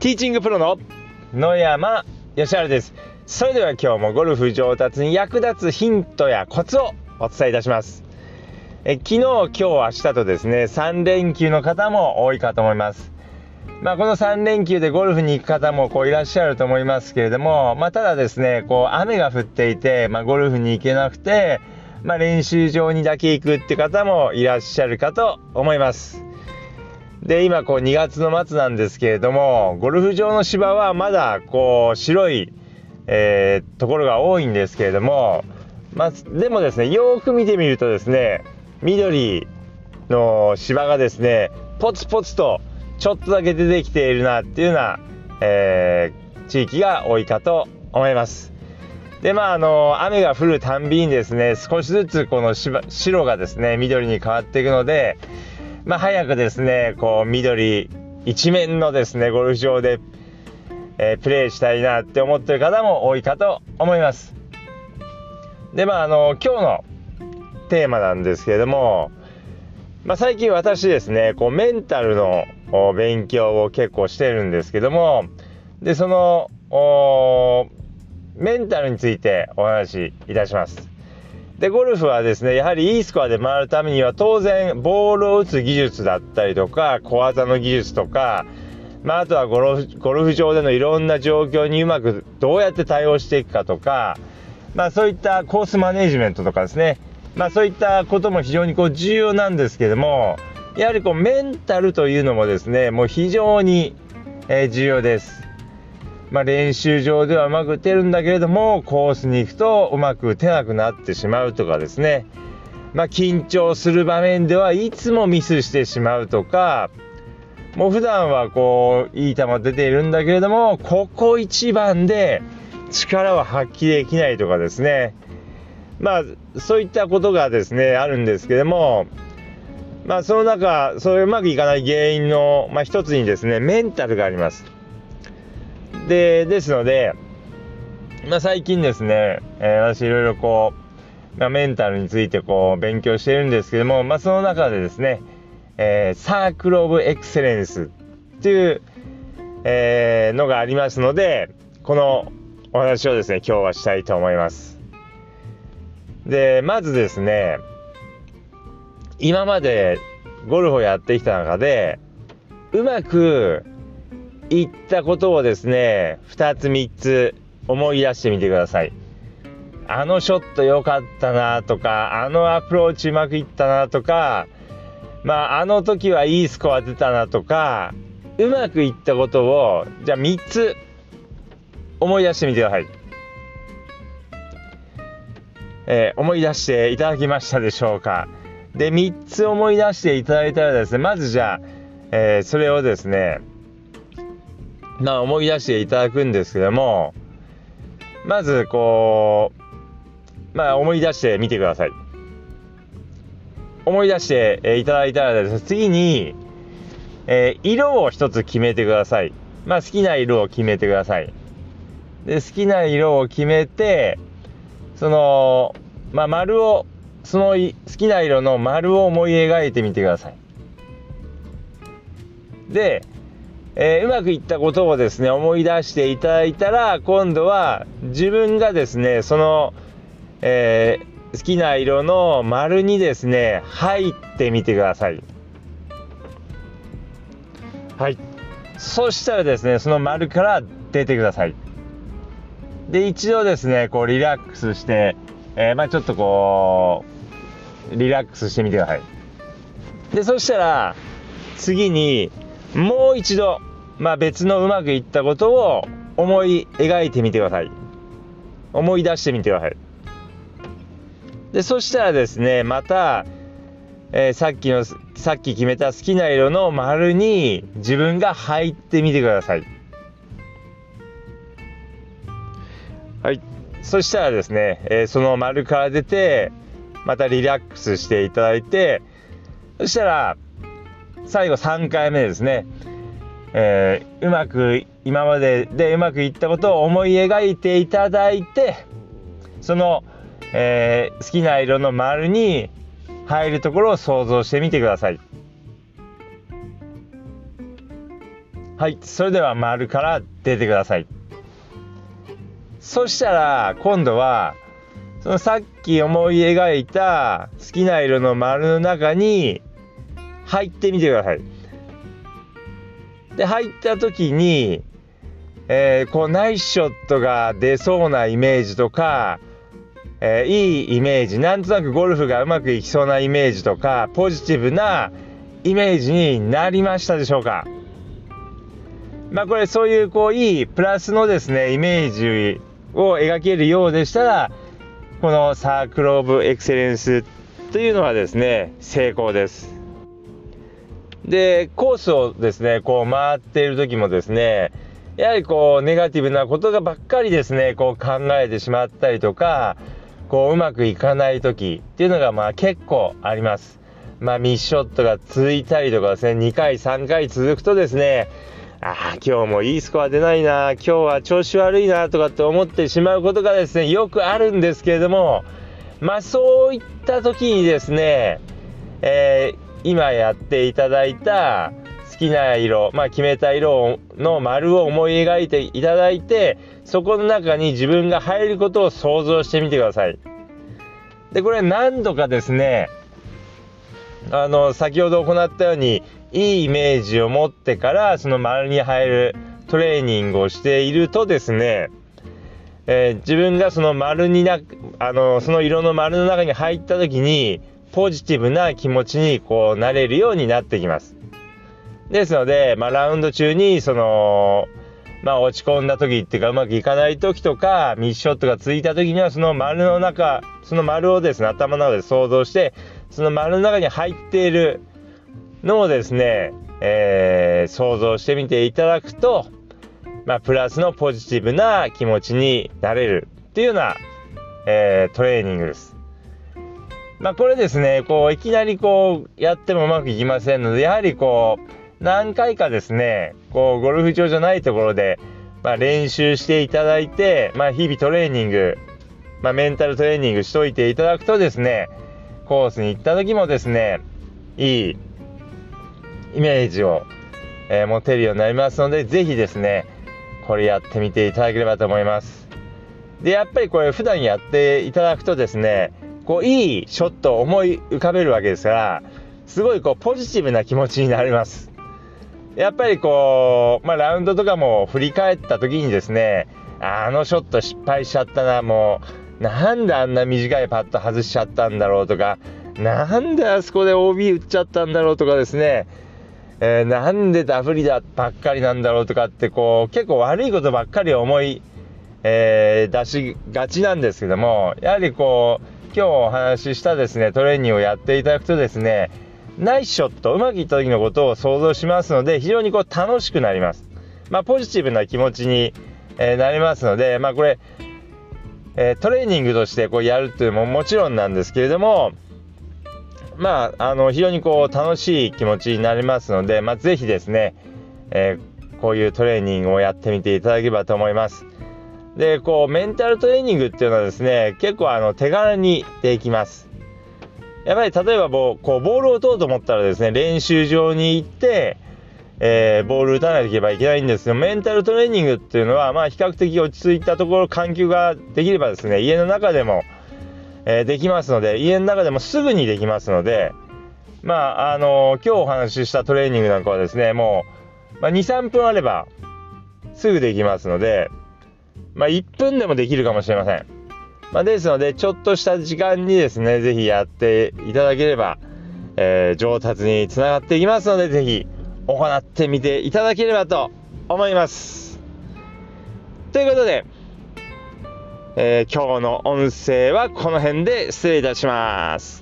ティーチングプロの野山義晴です。それでは今日もゴルフ上達に役立つヒントやコツをお伝えいたします。え昨日今日明日とですね3連休の方も多いかと思います。まあ、この3連休でゴルフに行く方もこういらっしゃると思いますけれども、まあ、ただですねこう雨が降っていて、まあ、ゴルフに行けなくて、まあ、練習場にだけ行くって方もいらっしゃるかと思います。で今こう2月の末なんですけれどもゴルフ場の芝はまだこう白い、えー、ところが多いんですけれども、まあ、でもですねよく見てみるとですね緑の芝がですねポツポツとちょっとだけ出てきているなっていうような、えー、地域が多いかと思います。でまああの雨が降るたんびにですね少しずつこの白がですね緑に変わっていくのでまあ、早くですねこう緑一面のですねゴルフ場で、えー、プレーしたいなって思ってる方も多いかと思います。でまああの今日のテーマなんですけれども、まあ、最近私ですねこうメンタルの勉強を結構してるんですけどもでそのメンタルについてお話しいたします。で、ゴルフはですね、やはりいいスコアで回るためには当然、ボールを打つ技術だったりとか、小技の技術とか、まあ、あとはゴルフゴルフ場でのいろんな状況にうまくどうやって対応していくかとか、まあ、そういったコースマネジメントとかですね、まあ、そういったことも非常にこう重要なんですけども、やはりこうメンタルというのもですね、もう非常に、重要です。まあ、練習場ではうまく打てるんだけれどもコースに行くとうまく打てなくなってしまうとかですね、まあ、緊張する場面ではいつもミスしてしまうとかもう普段はこういい球出ているんだけれどもここ一番で力を発揮できないとかですねまあそういったことがですねあるんですけどもまあその中それうまくいかない原因の、まあ、一つにですねメンタルがあります。で、ですので、まあ、最近ですね、えー、私いろいろこう、まあ、メンタルについてこう勉強してるんですけども、まあ、その中でですね、えー、サークル・オブ・エクセレンスっていう、えー、のがありますので、このお話をですね、今日はしたいと思います。で、まずですね、今までゴルフをやってきた中で、うまく言ったことをですね、2つ3つ思い出してみてください。あのショット良かったなとか、あのアプローチうまくいったなとか、まあ、あの時はいいスコア出たなとか、うまくいったことを、じゃあ3つ思い出してみてください。えー、思い出していただきましたでしょうか。で、3つ思い出していただいたらですね、まずじゃあ、えー、それをですね、まあ、思い出していただくんですけどもまずこうまあ思い出してみてください。思い出していただいたらです。ね次に、えー、色を一つ決めてください。まあ好きな色を決めてください。で好きな色を決めてそのまあ丸をその好きな色の丸を思い描いてみてください。でえー、うまくいったことをですね思い出していただいたら今度は自分がですねその、えー、好きな色の丸にですね入ってみてください。はい。そしたらですねその丸から出てください。で一度ですねこうリラックスして、えー、まあちょっとこうリラックスしてみてください。でそしたら次にもう一度まあ、別のうまくいったことを思い描いてみてください。思い出してみてください。でそしたらですねまた、えー、さっきのさっき決めた好きな色の丸に自分が入ってみてください。はい。そしたらですね、えー、その丸から出てまたリラックスしていただいてそしたら最後3回目ですねえー、うまく今まででうまくいったことを思い描いていただいてその、えー、好きな色の丸に入るところを想像してみてください。はいそれでは丸から出てくださいそしたら今度はそのさっき思い描いた好きな色の丸の中に入ってみてください。で入った時に、えー、こうナイスショットが出そうなイメージとか、えー、いいイメージなんとなくゴルフがうまくいきそうなイメージとかポジティブなイメージになりましたでしょうか？まあこれそういうこういいプラスのですねイメージを描けるようでしたらこのサークル・オブ・エクセレンスというのはですね成功です。でコースをですねこう回っている時もですねやはりこうネガティブなことがばっかりですねこう考えてしまったりとかこううまくいかない時っていうのがまあ結構あります。まあミッショットが続いたりとかですね2回3回続くとですねああ、今日もいいスコア出ないな、今日は調子悪いなとかって思ってしまうことがですね、よくあるんですけれども、まあそういった時にですね、えー、今やっていただいた好きな色、まあ決めた色の丸を思い描いていただいて、そこの中に自分が入ることを想像してみてください。で、これ何度かですね、あの、先ほど行ったように、いいイメージを持ってからその丸に入るトレーニングをしているとですね、えー、自分がその丸になあのその色の丸の中に入った時にポジティブな気持ちにこうなれるようになってきます。ですので、まあ、ラウンド中にそのまあ落ち込んだ時っていうかうまくいかない時とかミッショットがついた時にはその丸の中その丸をですね頭の中で想像してその丸の中に入っているのをですね、えー、想像してみていただくと、まあ、プラスのポジティブな気持ちになれるっていうような、えー、トレーニングです。まあ、これですね、こう、いきなりこう、やってもうまくいきませんので、やはりこう、何回かですね、こう、ゴルフ場じゃないところで、まあ、練習していただいて、まあ、日々トレーニング、まあ、メンタルトレーニングしといていただくとですね、コースに行った時もですね、いいイメージを、えー、持てるようになりますので、ぜひですね、これやってみていただければと思います。で、やっぱりこれ普段やっていただくとですね、こう、いいショットを思い浮かべるわけですから、すごいこう、ポジティブな気持ちになります。やっぱりこう、まあ、ラウンドとかも振り返った時にですね、あのショット失敗しちゃったな、もう、なんであんな短いパット外しちゃったんだろうとか、なんであそこで OB 打っちゃったんだろうとかですね、えー、なんでダフリだばっかりなんだろうとかってこう結構悪いことばっかり思い、えー、出しがちなんですけどもやはりこう今日お話ししたですねトレーニングをやっていただくとですねナイスショットうまくいった時のことを想像しますので非常にこう楽しくなります。まあ、ポジティブな気持ちに、えー、なりますので、まあ、これ、えー、トレーニングとしてこうやるっていうのももちろんなんですけれどもまあ、あの、非常にこう、楽しい気持ちになりますので、まあ、ぜひですね、えー、こういうトレーニングをやってみていただければと思います。で、こう、メンタルトレーニングっていうのはですね、結構あの、手軽にできます。やっぱり例えばこう、ボールを打とうと思ったらですね、練習場に行って、えー、ボール打たないといけばいけないんですけど、メンタルトレーニングっていうのは、まあ、比較的落ち着いたところ、環境ができればですね、家の中でも、えー、できますので、家の中でもすぐにできますので、まあ、あのー、今日お話ししたトレーニングなんかはですね、もう、まあ、2、3分あれば、すぐできますので、まあ、1分でもできるかもしれません。まあ、ですので、ちょっとした時間にですね、ぜひやっていただければ、えー、上達につながっていきますので、ぜひ行ってみていただければと思います。ということで、えー、今日の音声はこの辺で失礼いたします。